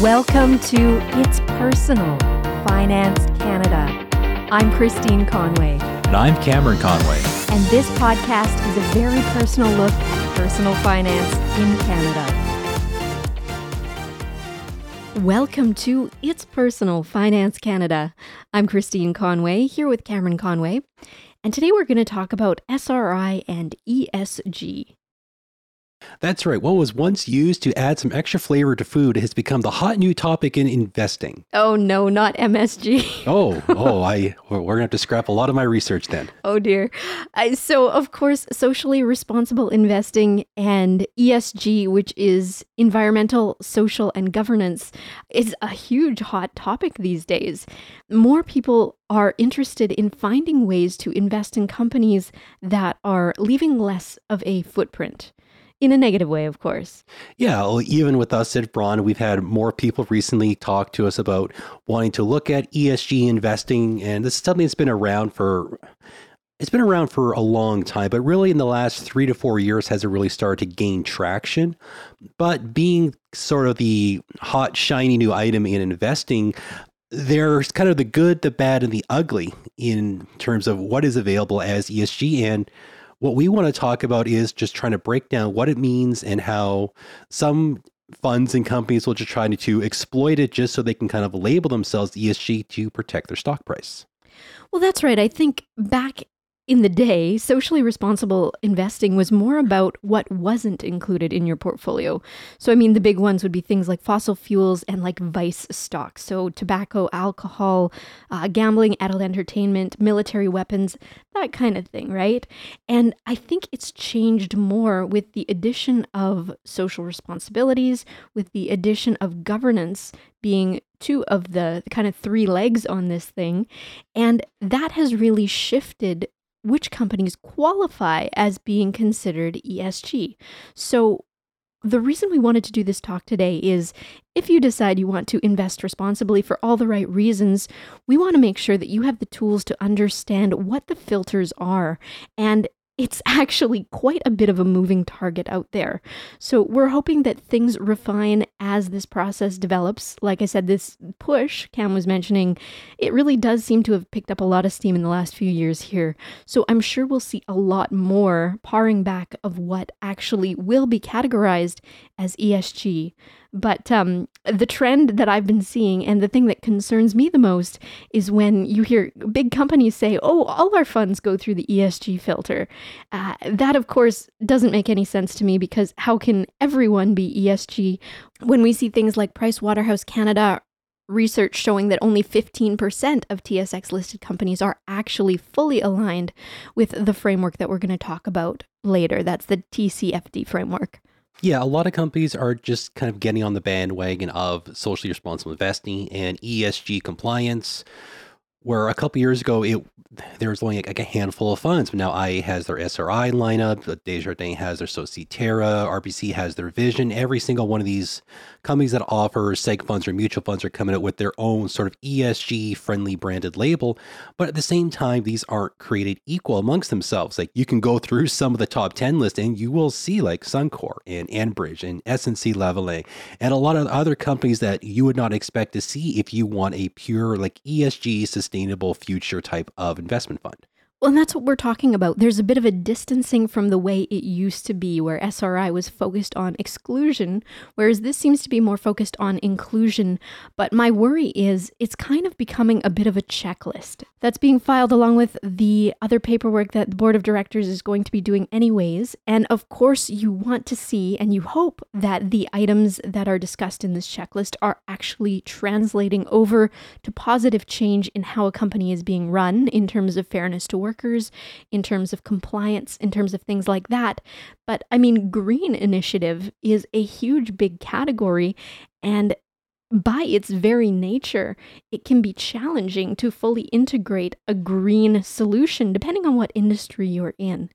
Welcome to It's Personal Finance Canada. I'm Christine Conway. And I'm Cameron Conway. And this podcast is a very personal look at personal finance in Canada. Welcome to It's Personal Finance Canada. I'm Christine Conway here with Cameron Conway. And today we're going to talk about SRI and ESG. That's right. What was once used to add some extra flavor to food has become the hot new topic in investing. Oh no, not MSG. oh, oh, I we're gonna have to scrap a lot of my research then. Oh dear. I, so of course, socially responsible investing and ESG, which is environmental, social, and governance, is a huge hot topic these days. More people are interested in finding ways to invest in companies that are leaving less of a footprint in a negative way, of course. Yeah, well, even with us at Braun, we've had more people recently talk to us about wanting to look at ESG investing, and this is something that's been around for. It's been around for a long time, but really in the last three to four years has it really started to gain traction. But being sort of the hot, shiny new item in investing, there's kind of the good, the bad, and the ugly in terms of what is available as ESG. And what we want to talk about is just trying to break down what it means and how some funds and companies will just try to exploit it just so they can kind of label themselves ESG to protect their stock price. Well, that's right. I think back in the day, socially responsible investing was more about what wasn't included in your portfolio. So, I mean, the big ones would be things like fossil fuels and like vice stocks. So, tobacco, alcohol, uh, gambling, adult entertainment, military weapons, that kind of thing, right? And I think it's changed more with the addition of social responsibilities, with the addition of governance being two of the kind of three legs on this thing. And that has really shifted which companies qualify as being considered ESG. So, the reason we wanted to do this talk today is if you decide you want to invest responsibly for all the right reasons, we want to make sure that you have the tools to understand what the filters are and it's actually quite a bit of a moving target out there. So we're hoping that things refine as this process develops. Like I said, this push Cam was mentioning, it really does seem to have picked up a lot of steam in the last few years here. So I'm sure we'll see a lot more paring back of what actually will be categorized as ESG. But um, the trend that I've been seeing, and the thing that concerns me the most, is when you hear big companies say, oh, all our funds go through the ESG filter. Uh, that, of course, doesn't make any sense to me because how can everyone be ESG when we see things like Pricewaterhouse Canada research showing that only 15% of TSX listed companies are actually fully aligned with the framework that we're going to talk about later. That's the TCFD framework. Yeah, a lot of companies are just kind of getting on the bandwagon of socially responsible investing and ESG compliance. Where a couple years ago, it there was only like a handful of funds, but now IA has their SRI lineup, Desjardins has their Terra, RBC has their Vision. Every single one of these companies that offer seg funds or mutual funds are coming out with their own sort of ESG friendly branded label. But at the same time, these aren't created equal amongst themselves. Like you can go through some of the top 10 list and you will see like Suncor and Enbridge and SNC-Lavalin and a lot of other companies that you would not expect to see if you want a pure like ESG sustainable future type of investment fund. Well, and that's what we're talking about. There's a bit of a distancing from the way it used to be, where SRI was focused on exclusion, whereas this seems to be more focused on inclusion. But my worry is it's kind of becoming a bit of a checklist that's being filed along with the other paperwork that the board of directors is going to be doing, anyways. And of course, you want to see and you hope that the items that are discussed in this checklist are actually translating over to positive change in how a company is being run in terms of fairness to work workers, in terms of compliance, in terms of things like that. But I mean, green initiative is a huge, big category. And by its very nature, it can be challenging to fully integrate a green solution depending on what industry you're in.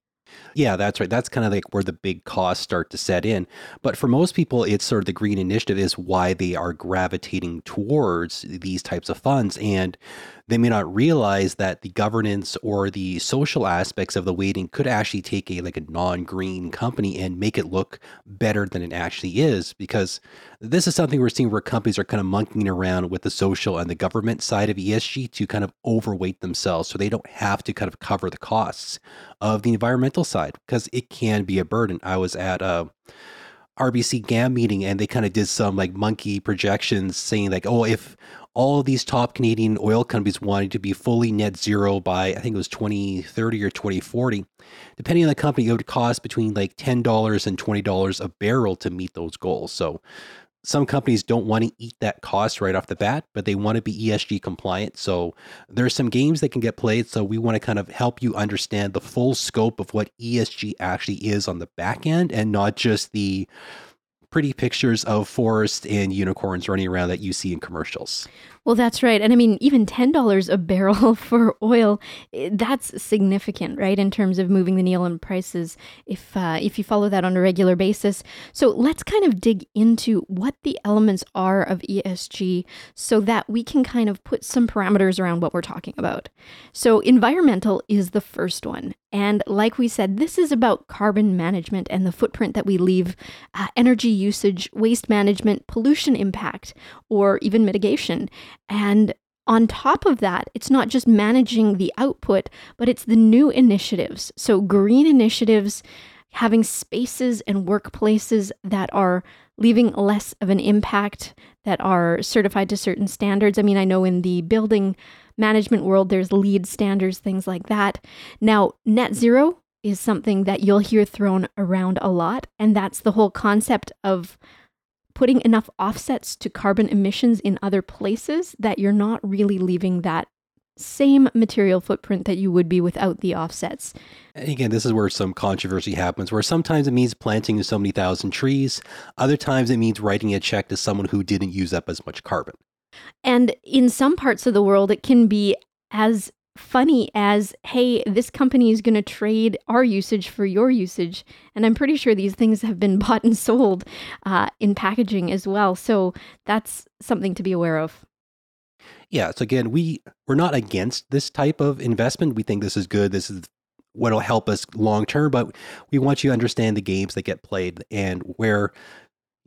Yeah, that's right. That's kind of like where the big costs start to set in. But for most people, it's sort of the green initiative is why they are gravitating towards these types of funds. And they may not realize that the governance or the social aspects of the weighting could actually take a like a non-green company and make it look better than it actually is because this is something we're seeing where companies are kind of monkeying around with the social and the government side of ESG to kind of overweight themselves so they don't have to kind of cover the costs of the environmental side because it can be a burden. I was at uh, a RBC GAM meeting and they kind of did some like monkey projections saying like, oh, if all of these top Canadian oil companies wanted to be fully net zero by I think it was 2030 or 2040, depending on the company, it would cost between like $10 and $20 a barrel to meet those goals. So some companies don't want to eat that cost right off the bat, but they want to be ESG compliant. So there's some games that can get played. So we want to kind of help you understand the full scope of what ESG actually is on the back end and not just the pretty pictures of forest and unicorns running around that you see in commercials. Well, that's right. And I mean, even $10 a barrel for oil, eh, that's significant, right? In terms of moving the needle in prices if uh, if you follow that on a regular basis. So let's kind of dig into what the elements are of ESG so that we can kind of put some parameters around what we're talking about. So environmental is the first one. And like we said, this is about carbon management and the footprint that we leave, uh, energy usage, waste management, pollution impact, or even mitigation. And on top of that, it's not just managing the output, but it's the new initiatives. So, green initiatives, having spaces and workplaces that are leaving less of an impact, that are certified to certain standards. I mean, I know in the building management world, there's LEED standards, things like that. Now, net zero is something that you'll hear thrown around a lot. And that's the whole concept of putting enough offsets to carbon emissions in other places that you're not really leaving that same material footprint that you would be without the offsets. And again, this is where some controversy happens, where sometimes it means planting so many thousand trees, other times it means writing a check to someone who didn't use up as much carbon. And in some parts of the world, it can be as funny as, hey, this company is going to trade our usage for your usage. And I'm pretty sure these things have been bought and sold uh, in packaging as well. So that's something to be aware of. Yeah. So again, we we're not against this type of investment. We think this is good. This is what'll help us long term. But we want you to understand the games that get played and where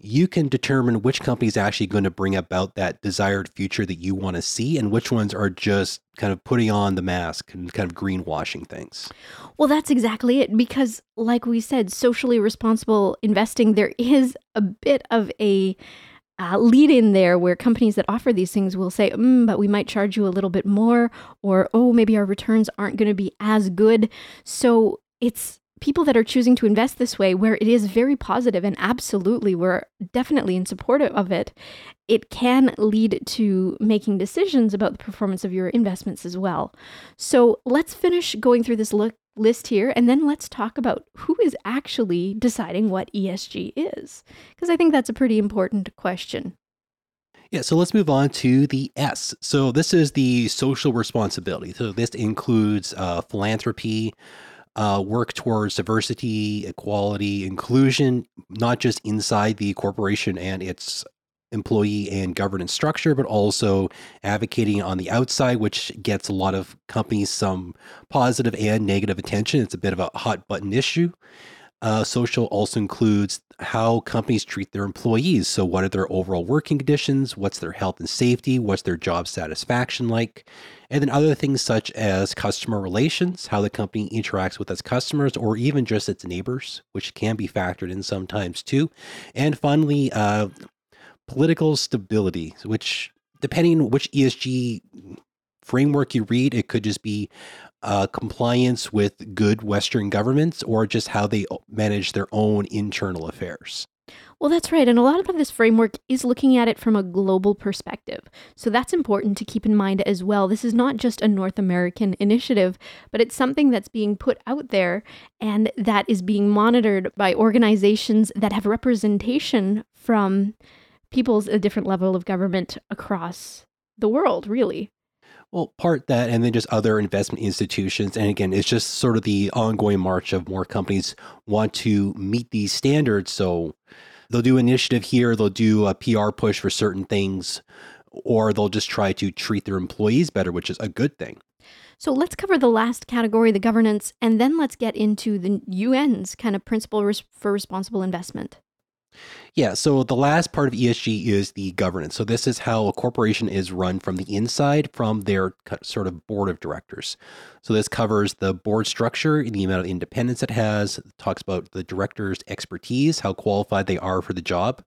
you can determine which company is actually going to bring about that desired future that you want to see and which ones are just kind of putting on the mask and kind of greenwashing things. Well, that's exactly it. Because, like we said, socially responsible investing, there is a bit of a uh, lead in there where companies that offer these things will say, mm, but we might charge you a little bit more, or oh, maybe our returns aren't going to be as good. So it's people that are choosing to invest this way, where it is very positive and absolutely we're definitely in support of it, it can lead to making decisions about the performance of your investments as well. So let's finish going through this look list here and then let's talk about who is actually deciding what ESG is, because I think that's a pretty important question. Yeah, so let's move on to the S. So this is the social responsibility. So this includes uh, philanthropy, uh, work towards diversity, equality, inclusion, not just inside the corporation and its employee and governance structure, but also advocating on the outside, which gets a lot of companies some positive and negative attention. It's a bit of a hot button issue. Uh, social also includes how companies treat their employees. So, what are their overall working conditions? What's their health and safety? What's their job satisfaction like? And then other things such as customer relations, how the company interacts with its customers or even just its neighbors, which can be factored in sometimes too. And finally, uh, political stability, which depending which ESG framework you read, it could just be uh, compliance with good Western governments or just how they manage their own internal affairs. Well, that's right. And a lot of this framework is looking at it from a global perspective. So that's important to keep in mind as well. This is not just a North American initiative, but it's something that's being put out there and that is being monitored by organizations that have representation from people's a different level of government across the world, really. Well, part that, and then just other investment institutions. And again, it's just sort of the ongoing march of more companies want to meet these standards. So they'll do initiative here, they'll do a PR push for certain things, or they'll just try to treat their employees better, which is a good thing. So let's cover the last category, the governance, and then let's get into the UN's kind of principle for responsible investment. Yeah, so the last part of ESG is the governance. So this is how a corporation is run from the inside from their sort of board of directors. So this covers the board structure, the amount of independence it has, talks about the directors' expertise, how qualified they are for the job.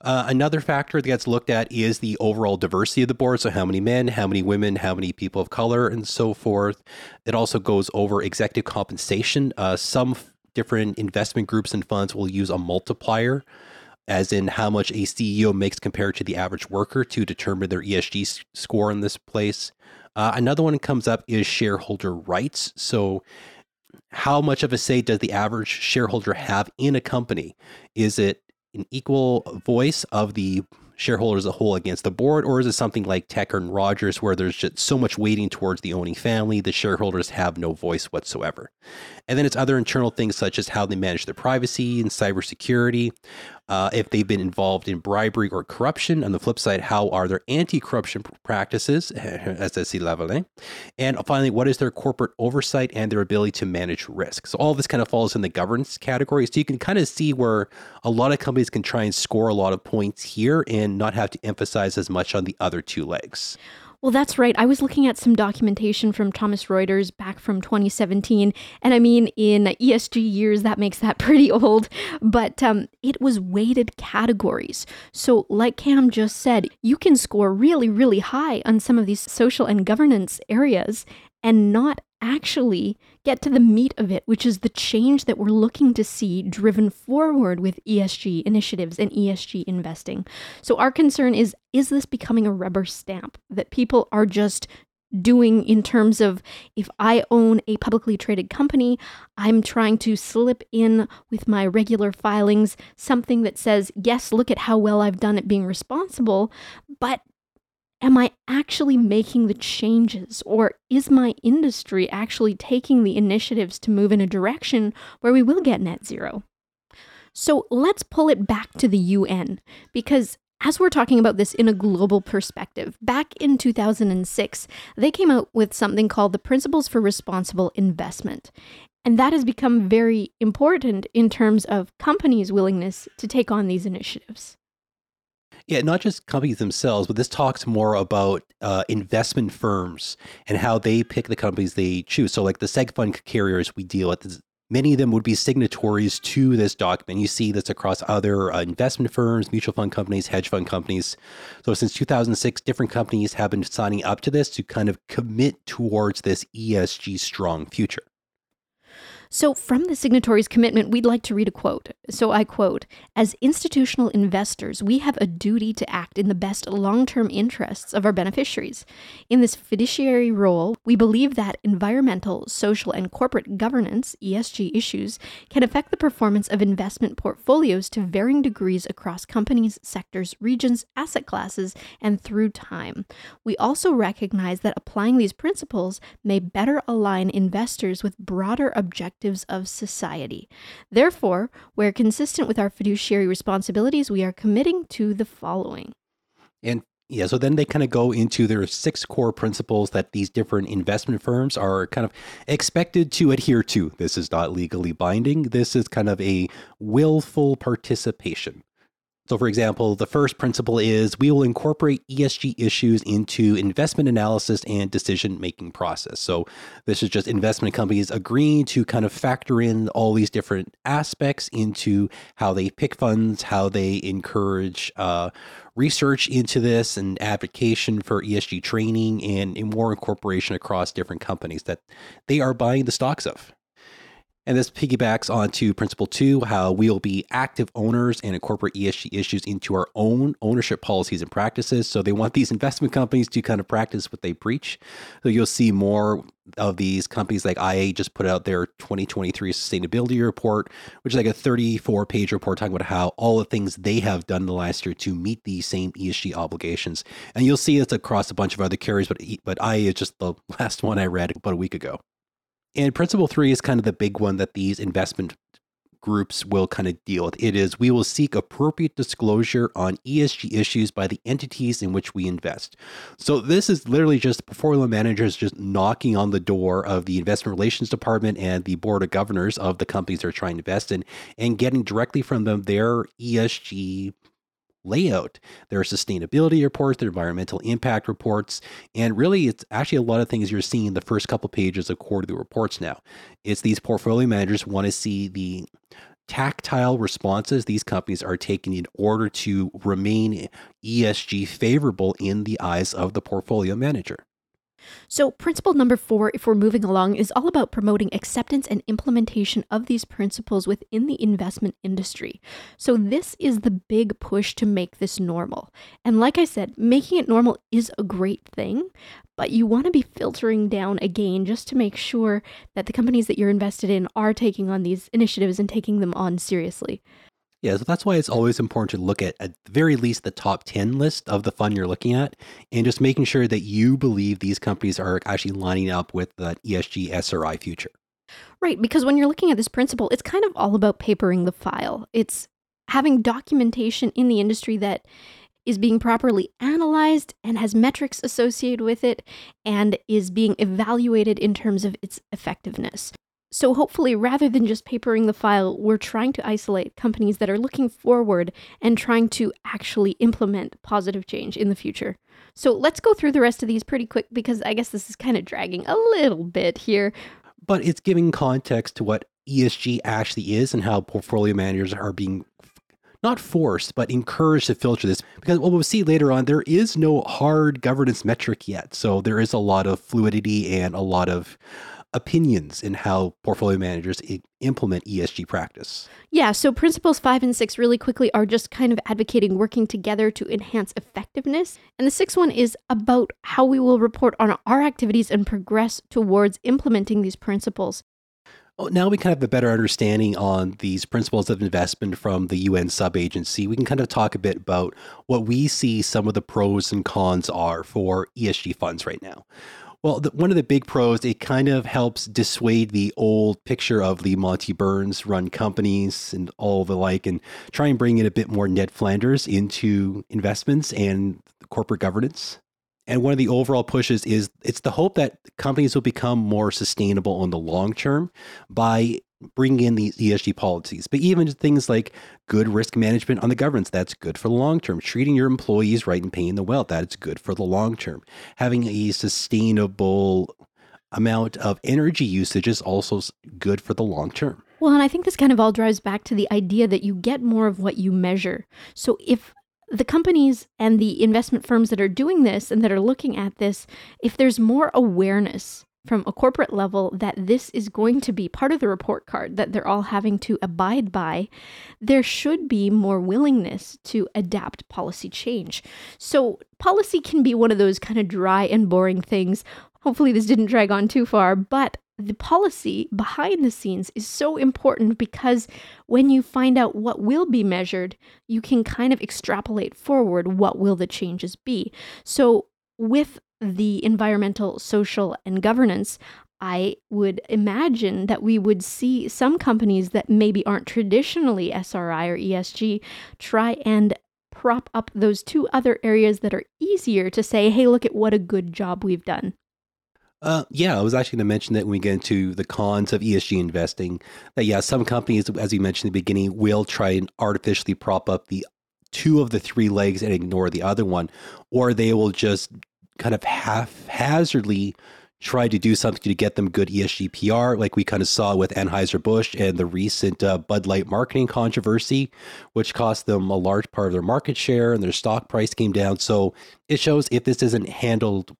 Uh, another factor that gets looked at is the overall diversity of the board. So, how many men, how many women, how many people of color, and so forth. It also goes over executive compensation. Uh, some different investment groups and funds will use a multiplier, as in how much a CEO makes compared to the average worker to determine their ESG score in this place. Uh, another one comes up is shareholder rights. So, how much of a say does the average shareholder have in a company? Is it an equal voice of the shareholders as a whole against the board, or is it something like Tecker and Rogers where there's just so much weighting towards the owning family, the shareholders have no voice whatsoever? And then it's other internal things such as how they manage their privacy and cybersecurity, uh, if they've been involved in bribery or corruption. On the flip side, how are their anti corruption practices, as level? Eh? And finally, what is their corporate oversight and their ability to manage risk? So, all this kind of falls in the governance category. So, you can kind of see where a lot of companies can try and score a lot of points here and not have to emphasize as much on the other two legs. Well, that's right. I was looking at some documentation from Thomson Reuters back from 2017. And I mean, in ESG years, that makes that pretty old, but um, it was weighted categories. So, like Cam just said, you can score really, really high on some of these social and governance areas and not actually get to the meat of it, which is the change that we're looking to see driven forward with ESG initiatives and ESG investing. So, our concern is is this becoming a rubber stamp that people are just doing in terms of if I own a publicly traded company, I'm trying to slip in with my regular filings something that says, yes, look at how well I've done at being responsible, but am I actually making the changes or is my industry actually taking the initiatives to move in a direction where we will get net zero? So let's pull it back to the UN because as we're talking about this in a global perspective, back in 2006, they came out with something called the Principles for Responsible Investment. And that has become very important in terms of companies' willingness to take on these initiatives. Yeah, not just companies themselves, but this talks more about uh, investment firms and how they pick the companies they choose. So, like the seg fund carriers we deal with, many of them would be signatories to this document. You see this across other uh, investment firms, mutual fund companies, hedge fund companies. So, since 2006, different companies have been signing up to this to kind of commit towards this ESG strong future. So, from the signatories' commitment, we'd like to read a quote. So, I quote As institutional investors, we have a duty to act in the best long term interests of our beneficiaries. In this fiduciary role, we believe that environmental, social, and corporate governance, ESG issues, can affect the performance of investment portfolios to varying degrees across companies, sectors, regions, asset classes, and through time. We also recognize that applying these principles may better align investors with broader objectives objectives of society. Therefore, where consistent with our fiduciary responsibilities, we are committing to the following. And yeah, so then they kind of go into their six core principles that these different investment firms are kind of expected to adhere to. This is not legally binding. This is kind of a willful participation. So, for example, the first principle is we will incorporate ESG issues into investment analysis and decision making process. So, this is just investment companies agreeing to kind of factor in all these different aspects into how they pick funds, how they encourage uh, research into this and advocacy for ESG training and more incorporation across different companies that they are buying the stocks of. And this piggybacks onto principle two, how we'll be active owners and incorporate ESG issues into our own ownership policies and practices. So they want these investment companies to kind of practice what they preach. So you'll see more of these companies like IA just put out their 2023 sustainability report, which is like a 34 page report talking about how all the things they have done in the last year to meet these same ESG obligations. And you'll see it's across a bunch of other carriers, but but IA is just the last one I read about a week ago. And principle three is kind of the big one that these investment groups will kind of deal with. It is we will seek appropriate disclosure on ESG issues by the entities in which we invest. So this is literally just portfolio managers just knocking on the door of the investment relations department and the board of governors of the companies they're trying to invest in and getting directly from them their ESG layout. There are sustainability reports, there are environmental impact reports, and really it's actually a lot of things you're seeing in the first couple pages of quarterly reports now. It's these portfolio managers want to see the tactile responses these companies are taking in order to remain ESG favorable in the eyes of the portfolio manager. So, principle number four, if we're moving along, is all about promoting acceptance and implementation of these principles within the investment industry. So, this is the big push to make this normal. And like I said, making it normal is a great thing, but you want to be filtering down again just to make sure that the companies that you're invested in are taking on these initiatives and taking them on seriously. Yeah, so that's why it's always important to look at, at the very least, the top 10 list of the fund you're looking at and just making sure that you believe these companies are actually lining up with the ESG SRI future. Right, because when you're looking at this principle, it's kind of all about papering the file. It's having documentation in the industry that is being properly analyzed and has metrics associated with it and is being evaluated in terms of its effectiveness. So, hopefully, rather than just papering the file, we're trying to isolate companies that are looking forward and trying to actually implement positive change in the future. So, let's go through the rest of these pretty quick because I guess this is kind of dragging a little bit here. But it's giving context to what ESG actually is and how portfolio managers are being not forced, but encouraged to filter this. Because what we'll see later on, there is no hard governance metric yet. So there is a lot of fluidity and a lot of opinions in how portfolio managers implement ESG practice. Yeah, so principles five and six really quickly are just kind of advocating working together to enhance effectiveness. And the sixth one is about how we will report on our activities and progress towards implementing these principles. Oh, now we kind of have a better understanding on these principles of investment from the UN sub agency. We can kind of talk a bit about what we see some of the pros and cons are for ESG funds right now. Well, the, one of the big pros, it kind of helps dissuade the old picture of the Monty Burns run companies and all the like, and try and bring in a bit more Ned Flanders into investments and corporate governance. And one of the overall pushes is it's the hope that companies will become more sustainable in the long term by bring in these ESG policies, but even things like good risk management on the governance, that's good for the long term. Treating your employees right and paying the well, that's good for the long term. Having a sustainable amount of energy usage is also good for the long term. Well, and I think this kind of all drives back to the idea that you get more of what you measure. So if the companies and the investment firms that are doing this and that are looking at this, if there's more awareness from a corporate level that this is going to be part of the report card that they're all having to abide by, there should be more willingness to adapt policy change. So, policy can be one of those kind of dry and boring things. Hopefully, this didn't drag on too far, but the policy behind the scenes is so important because when you find out what will be measured, you can kind of extrapolate forward what will the changes be. So, with the environmental, social, and governance, I would imagine that we would see some companies that maybe aren't traditionally SRI or ESG try and prop up those two other areas that are easier to say, hey, look at what a good job we've done. Uh, yeah, I was actually going to mention that when we get into the cons of ESG investing, that yeah, some companies, as you mentioned in the beginning, will try and artificially prop up the two of the three legs and ignore the other one, or they will just kind of haphazardly tried to do something to get them good ESG PR, like we kind of saw with Anheuser-Busch and the recent uh, Bud Light marketing controversy, which cost them a large part of their market share and their stock price came down. So it shows if this isn't handled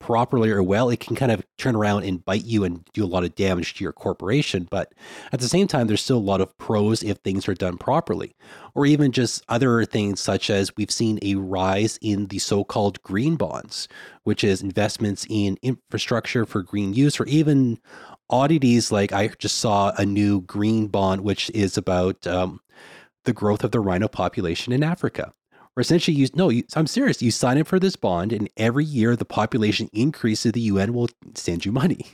properly or well, it can kind of turn around and bite you and do a lot of damage to your corporation. But at the same time, there's still a lot of pros if things are done properly. Or even just other things such as we've seen a rise in the so called green bonds, which is investments in infrastructure for green use, or even oddities like I just saw a new green bond, which is about um, the growth of the rhino population in Africa essentially you no you, i'm serious you sign up for this bond and every year the population increases the un will send you money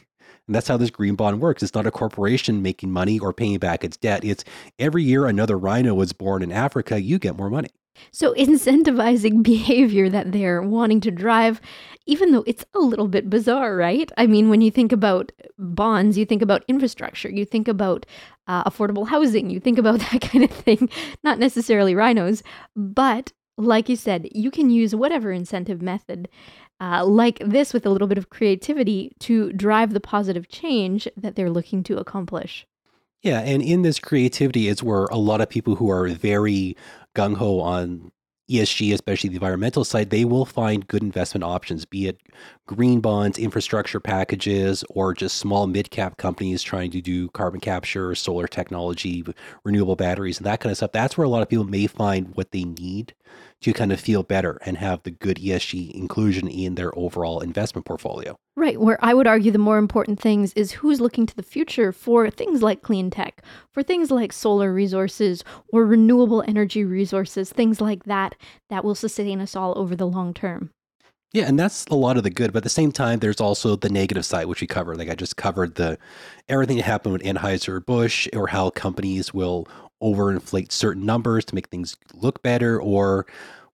And that's how this green bond works. It's not a corporation making money or paying back its debt. It's every year another rhino is born in Africa, you get more money. So, incentivizing behavior that they're wanting to drive, even though it's a little bit bizarre, right? I mean, when you think about bonds, you think about infrastructure, you think about uh, affordable housing, you think about that kind of thing, not necessarily rhinos. But, like you said, you can use whatever incentive method. Uh, like this, with a little bit of creativity to drive the positive change that they're looking to accomplish. Yeah, and in this creativity is where a lot of people who are very gung ho on ESG, especially the environmental side, they will find good investment options, be it green bonds, infrastructure packages, or just small mid cap companies trying to do carbon capture, solar technology, renewable batteries, and that kind of stuff. That's where a lot of people may find what they need to kind of feel better and have the good ESG inclusion in their overall investment portfolio. Right. Where I would argue the more important things is who's looking to the future for things like clean tech, for things like solar resources or renewable energy resources, things like that, that will sustain us all over the long term. Yeah, and that's a lot of the good, but at the same time, there's also the negative side, which we covered. Like I just covered the everything that happened with Anheuser Busch, or how companies will overinflate certain numbers to make things look better, or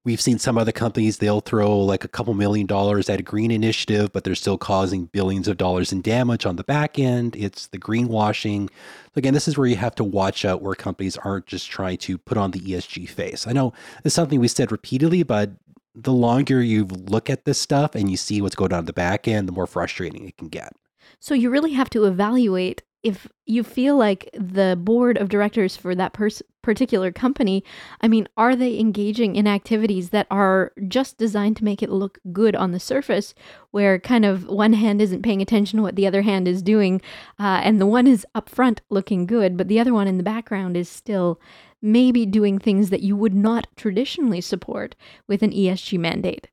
We've seen some other companies, they'll throw like a couple million dollars at a green initiative, but they're still causing billions of dollars in damage on the back end. It's the greenwashing. Again, this is where you have to watch out where companies aren't just trying to put on the ESG face. I know it's something we said repeatedly, but the longer you look at this stuff and you see what's going on in the back end, the more frustrating it can get. So you really have to evaluate if you feel like the board of directors for that pers- particular company, I mean, are they engaging in activities that are just designed to make it look good on the surface, where kind of one hand isn't paying attention to what the other hand is doing, uh, and the one is up front looking good, but the other one in the background is still maybe doing things that you would not traditionally support with an ESG mandate?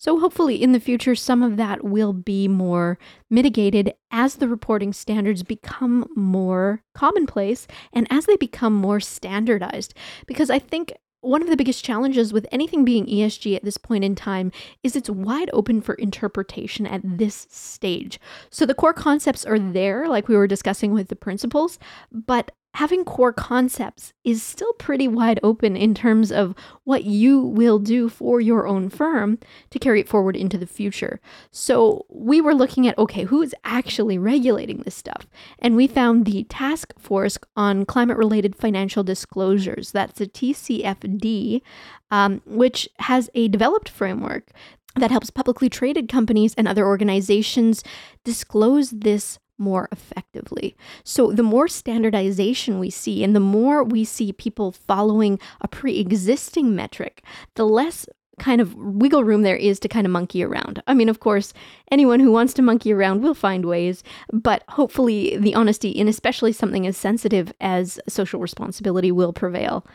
So, hopefully, in the future, some of that will be more mitigated as the reporting standards become more commonplace and as they become more standardized. Because I think one of the biggest challenges with anything being ESG at this point in time is it's wide open for interpretation at this stage. So the core concepts are there, like we were discussing with the principles, but having core concepts is still pretty wide open in terms of what you will do for your own firm to carry it forward into the future. So we were looking at okay, who's actually regulating this stuff? And we found the Task Force on Climate Related Financial Disclosures, that's the TCFD, um, which has a developed framework that helps publicly traded companies and other organizations disclose this more effectively. So, the more standardization we see and the more we see people following a pre existing metric, the less kind of wiggle room there is to kind of monkey around. I mean, of course, anyone who wants to monkey around will find ways, but hopefully the honesty in especially something as sensitive as social responsibility will prevail.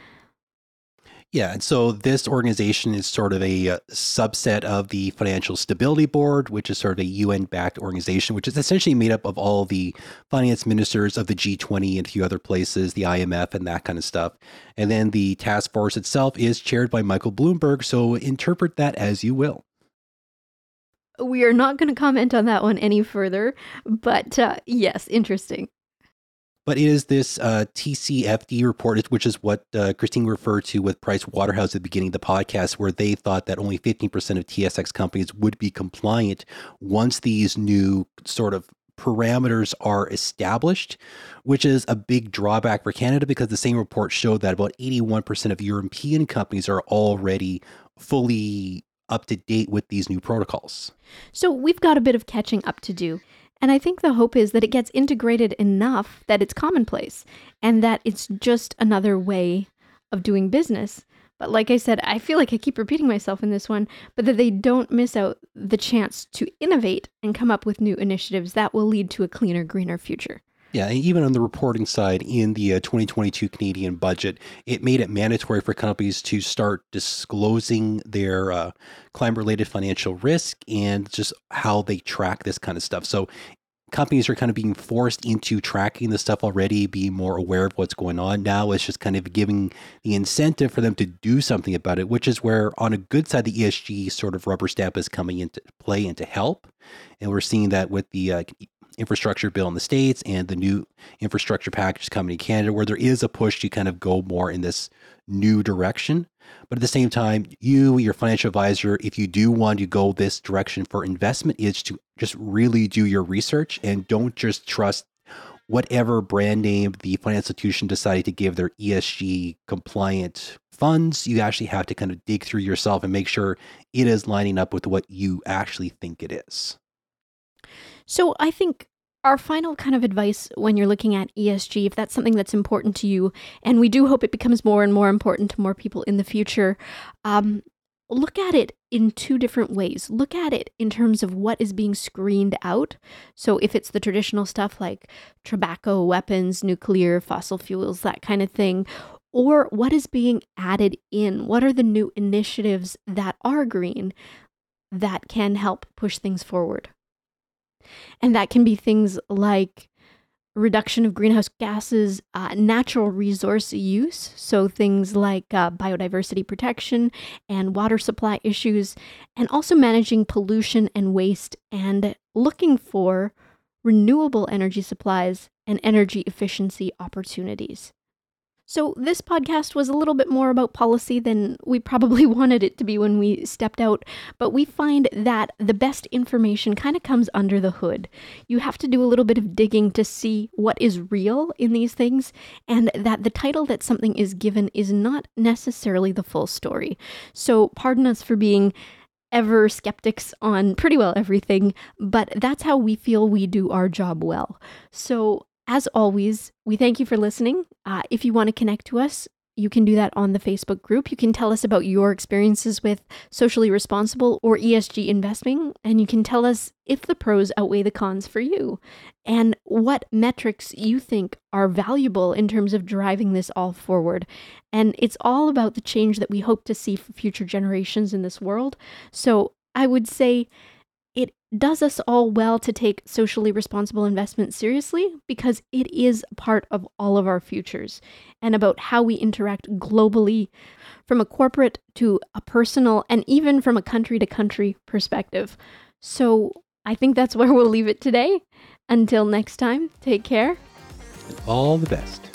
Yeah, and so this organization is sort of a uh, subset of the Financial Stability Board, which is sort of a UN-backed organization, which is essentially made up of all the finance ministers of the G20 and a few other places, the IMF and that kind of stuff. And then the task force itself is chaired by Michael Bloomberg, so interpret that as you will. We are not going to comment on that one any further, but uh, yes, interesting. But it is this uh, TCFD report, which is what uh, Christine referred to with Price Waterhouse at the beginning of the podcast, where they thought that only 15% of TSX companies would be compliant once these new sort of parameters are established, which is a big drawback for Canada because the same report showed that about 81% of European companies are already fully up to date with these new protocols. So we've got a bit of catching up to do. And I think the hope is that it gets integrated enough that it's commonplace and that it's just another way of doing business. But like I said, I feel like I keep repeating myself in this one, but that they don't miss out the chance to innovate and come up with new initiatives that will lead to a cleaner, greener future. Yeah, even on the reporting side, in the uh, 2022 Canadian budget, it made it mandatory for companies to start disclosing their uh, climate related financial risk and just how they track this kind of stuff. So companies are kind of being forced into tracking the stuff already, being more aware of what's going on. Now it's just kind of giving the incentive for them to do something about it, which is where, on a good side, the ESG sort of rubber stamp is coming into play and to help. And we're seeing that with the uh, infrastructure bill in the States and the new infrastructure package coming in Canada, where there is a push to kind of go more in this new direction. But at the same time, you, your financial advisor, if you do want to go this direction for investment, is to just really do your research and don't just trust whatever brand name the financial institution decided to give their ESG compliant funds. You actually have to kind of dig through yourself and make sure it is lining up with what you actually think it is. So I think our final kind of advice when you're looking at ESG, if that's something that's important to you, and we do hope it becomes more and more important to more people in the future, um, look at it in two different ways. Look at it in terms of what is being screened out. So, if it's the traditional stuff like tobacco, weapons, nuclear, fossil fuels, that kind of thing, or what is being added in? What are the new initiatives that are green that can help push things forward? And that can be things like reduction of greenhouse gases, uh, natural resource use, so things like uh, biodiversity protection and water supply issues, and also managing pollution and waste and looking for renewable energy supplies and energy efficiency opportunities. So, this podcast was a little bit more about policy than we probably wanted it to be when we stepped out, but we find that the best information kind of comes under the hood. You have to do a little bit of digging to see what is real in these things, and that the title that something is given is not necessarily the full story. So, pardon us for being ever skeptics on pretty well everything, but that's how we feel we do our job well. So, as always, we thank you for listening. Uh, if you want to connect to us, you can do that on the Facebook group. You can tell us about your experiences with socially responsible or ESG investing, and you can tell us if the pros outweigh the cons for you and what metrics you think are valuable in terms of driving this all forward. And it's all about the change that we hope to see for future generations in this world. So I would say, it does us all well to take socially responsible investment seriously because it is part of all of our futures and about how we interact globally from a corporate to a personal and even from a country to country perspective. So I think that's where we'll leave it today. Until next time, take care. All the best.